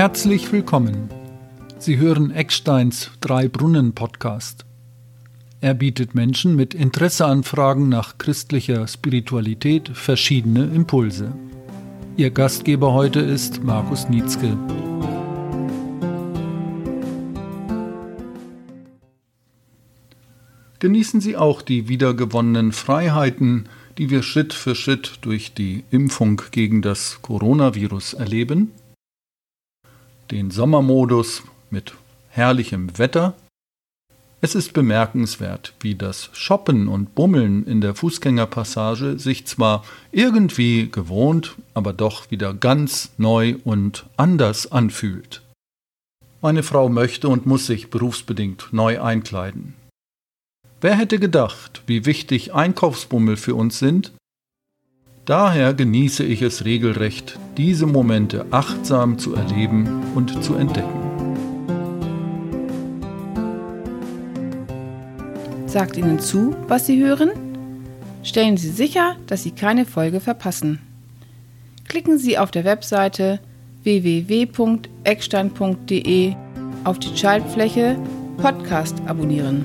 Herzlich willkommen. Sie hören Ecksteins Drei Brunnen Podcast. Er bietet Menschen mit Interesse an Fragen nach christlicher Spiritualität verschiedene Impulse. Ihr Gastgeber heute ist Markus Nietzsche. Genießen Sie auch die wiedergewonnenen Freiheiten, die wir Schritt für Schritt durch die Impfung gegen das Coronavirus erleben? Den Sommermodus mit herrlichem Wetter es ist bemerkenswert, wie das Shoppen und Bummeln in der Fußgängerpassage sich zwar irgendwie gewohnt, aber doch wieder ganz neu und anders anfühlt. Meine Frau möchte und muss sich berufsbedingt neu einkleiden. Wer hätte gedacht, wie wichtig Einkaufsbummel für uns sind? Daher genieße ich es regelrecht, diese Momente achtsam zu erleben und zu entdecken. sagt Ihnen zu, was Sie hören? Stellen Sie sicher, dass Sie keine Folge verpassen. Klicken Sie auf der Webseite www.eckstein.de auf die Schaltfläche Podcast abonnieren.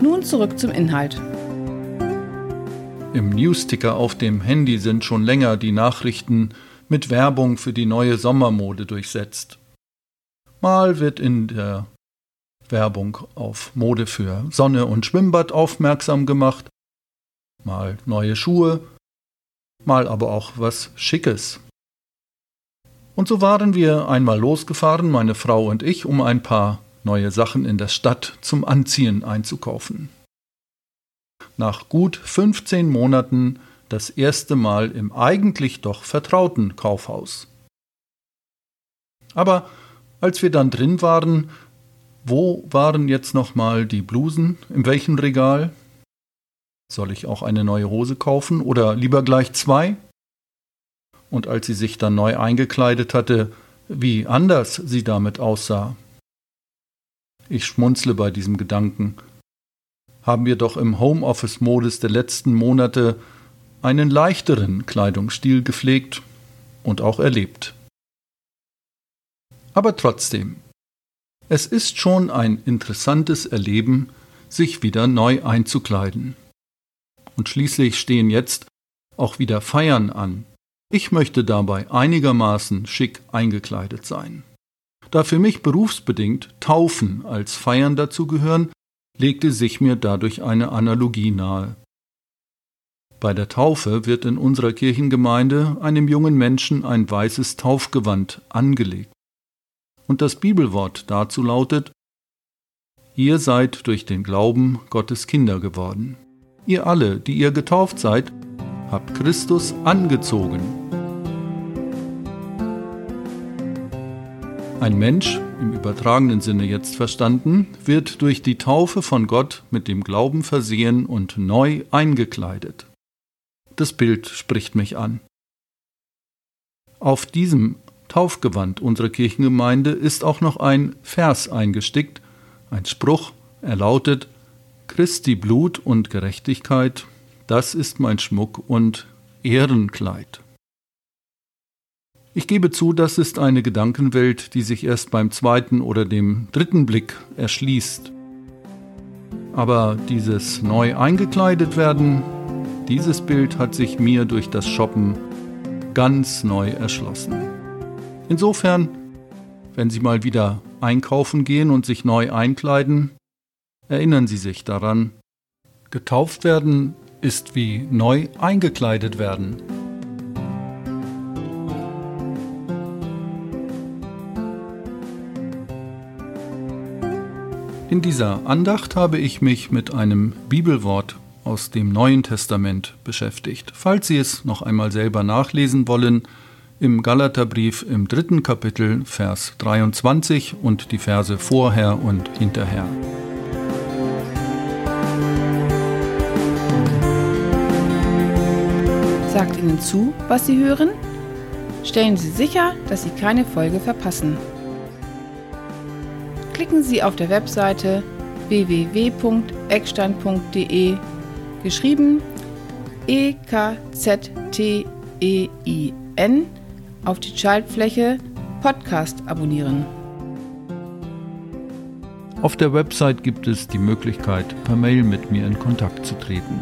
Nun zurück zum Inhalt. Im Newsticker auf dem Handy sind schon länger die Nachrichten mit Werbung für die neue Sommermode durchsetzt. Mal wird in der Werbung auf Mode für Sonne und Schwimmbad aufmerksam gemacht, mal neue Schuhe, mal aber auch was Schickes. Und so waren wir einmal losgefahren, meine Frau und ich, um ein paar neue Sachen in der Stadt zum Anziehen einzukaufen. Nach gut 15 Monaten das erste Mal im eigentlich doch vertrauten Kaufhaus. Aber als wir dann drin waren, wo waren jetzt nochmal die Blusen? In welchem Regal? Soll ich auch eine neue Hose kaufen oder lieber gleich zwei? Und als sie sich dann neu eingekleidet hatte, wie anders sie damit aussah. Ich schmunzle bei diesem Gedanken. Haben wir doch im Homeoffice-Modus der letzten Monate einen leichteren Kleidungsstil gepflegt und auch erlebt. Aber trotzdem, es ist schon ein interessantes Erleben, sich wieder neu einzukleiden. Und schließlich stehen jetzt auch wieder Feiern an. Ich möchte dabei einigermaßen schick eingekleidet sein. Da für mich berufsbedingt Taufen als Feiern dazugehören, legte sich mir dadurch eine Analogie nahe. Bei der Taufe wird in unserer Kirchengemeinde einem jungen Menschen ein weißes Taufgewand angelegt und das Bibelwort dazu lautet, Ihr seid durch den Glauben Gottes Kinder geworden. Ihr alle, die ihr getauft seid, habt Christus angezogen. Ein Mensch, im übertragenen Sinne jetzt verstanden, wird durch die Taufe von Gott mit dem Glauben versehen und neu eingekleidet. Das Bild spricht mich an. Auf diesem Taufgewand unserer Kirchengemeinde ist auch noch ein Vers eingestickt, ein Spruch, er lautet Christi Blut und Gerechtigkeit, das ist mein Schmuck und Ehrenkleid. Ich gebe zu, das ist eine Gedankenwelt, die sich erst beim zweiten oder dem dritten Blick erschließt. Aber dieses neu eingekleidet werden, dieses Bild hat sich mir durch das Shoppen ganz neu erschlossen. Insofern, wenn Sie mal wieder einkaufen gehen und sich neu einkleiden, erinnern Sie sich daran, getauft werden ist wie neu eingekleidet werden. In dieser Andacht habe ich mich mit einem Bibelwort aus dem Neuen Testament beschäftigt. Falls Sie es noch einmal selber nachlesen wollen, im Galaterbrief im dritten Kapitel, Vers 23 und die Verse vorher und hinterher. Sagt Ihnen zu, was Sie hören? Stellen Sie sicher, dass Sie keine Folge verpassen. Klicken Sie auf der Webseite www.eckstein.de eckstein.de, geschrieben E-K-Z-T-E-I-N, auf die Schaltfläche Podcast abonnieren. Auf der Website gibt es die Möglichkeit, per Mail mit mir in Kontakt zu treten.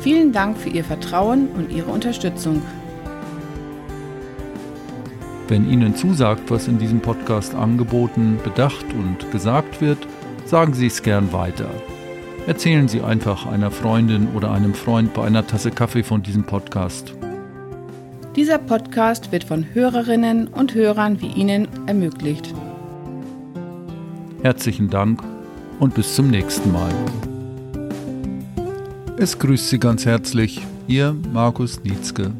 Vielen Dank für Ihr Vertrauen und Ihre Unterstützung. Wenn Ihnen zusagt, was in diesem Podcast angeboten, bedacht und gesagt wird, sagen Sie es gern weiter. Erzählen Sie einfach einer Freundin oder einem Freund bei einer Tasse Kaffee von diesem Podcast. Dieser Podcast wird von Hörerinnen und Hörern wie Ihnen ermöglicht. Herzlichen Dank und bis zum nächsten Mal. Es grüßt Sie ganz herzlich, Ihr Markus Nietzke.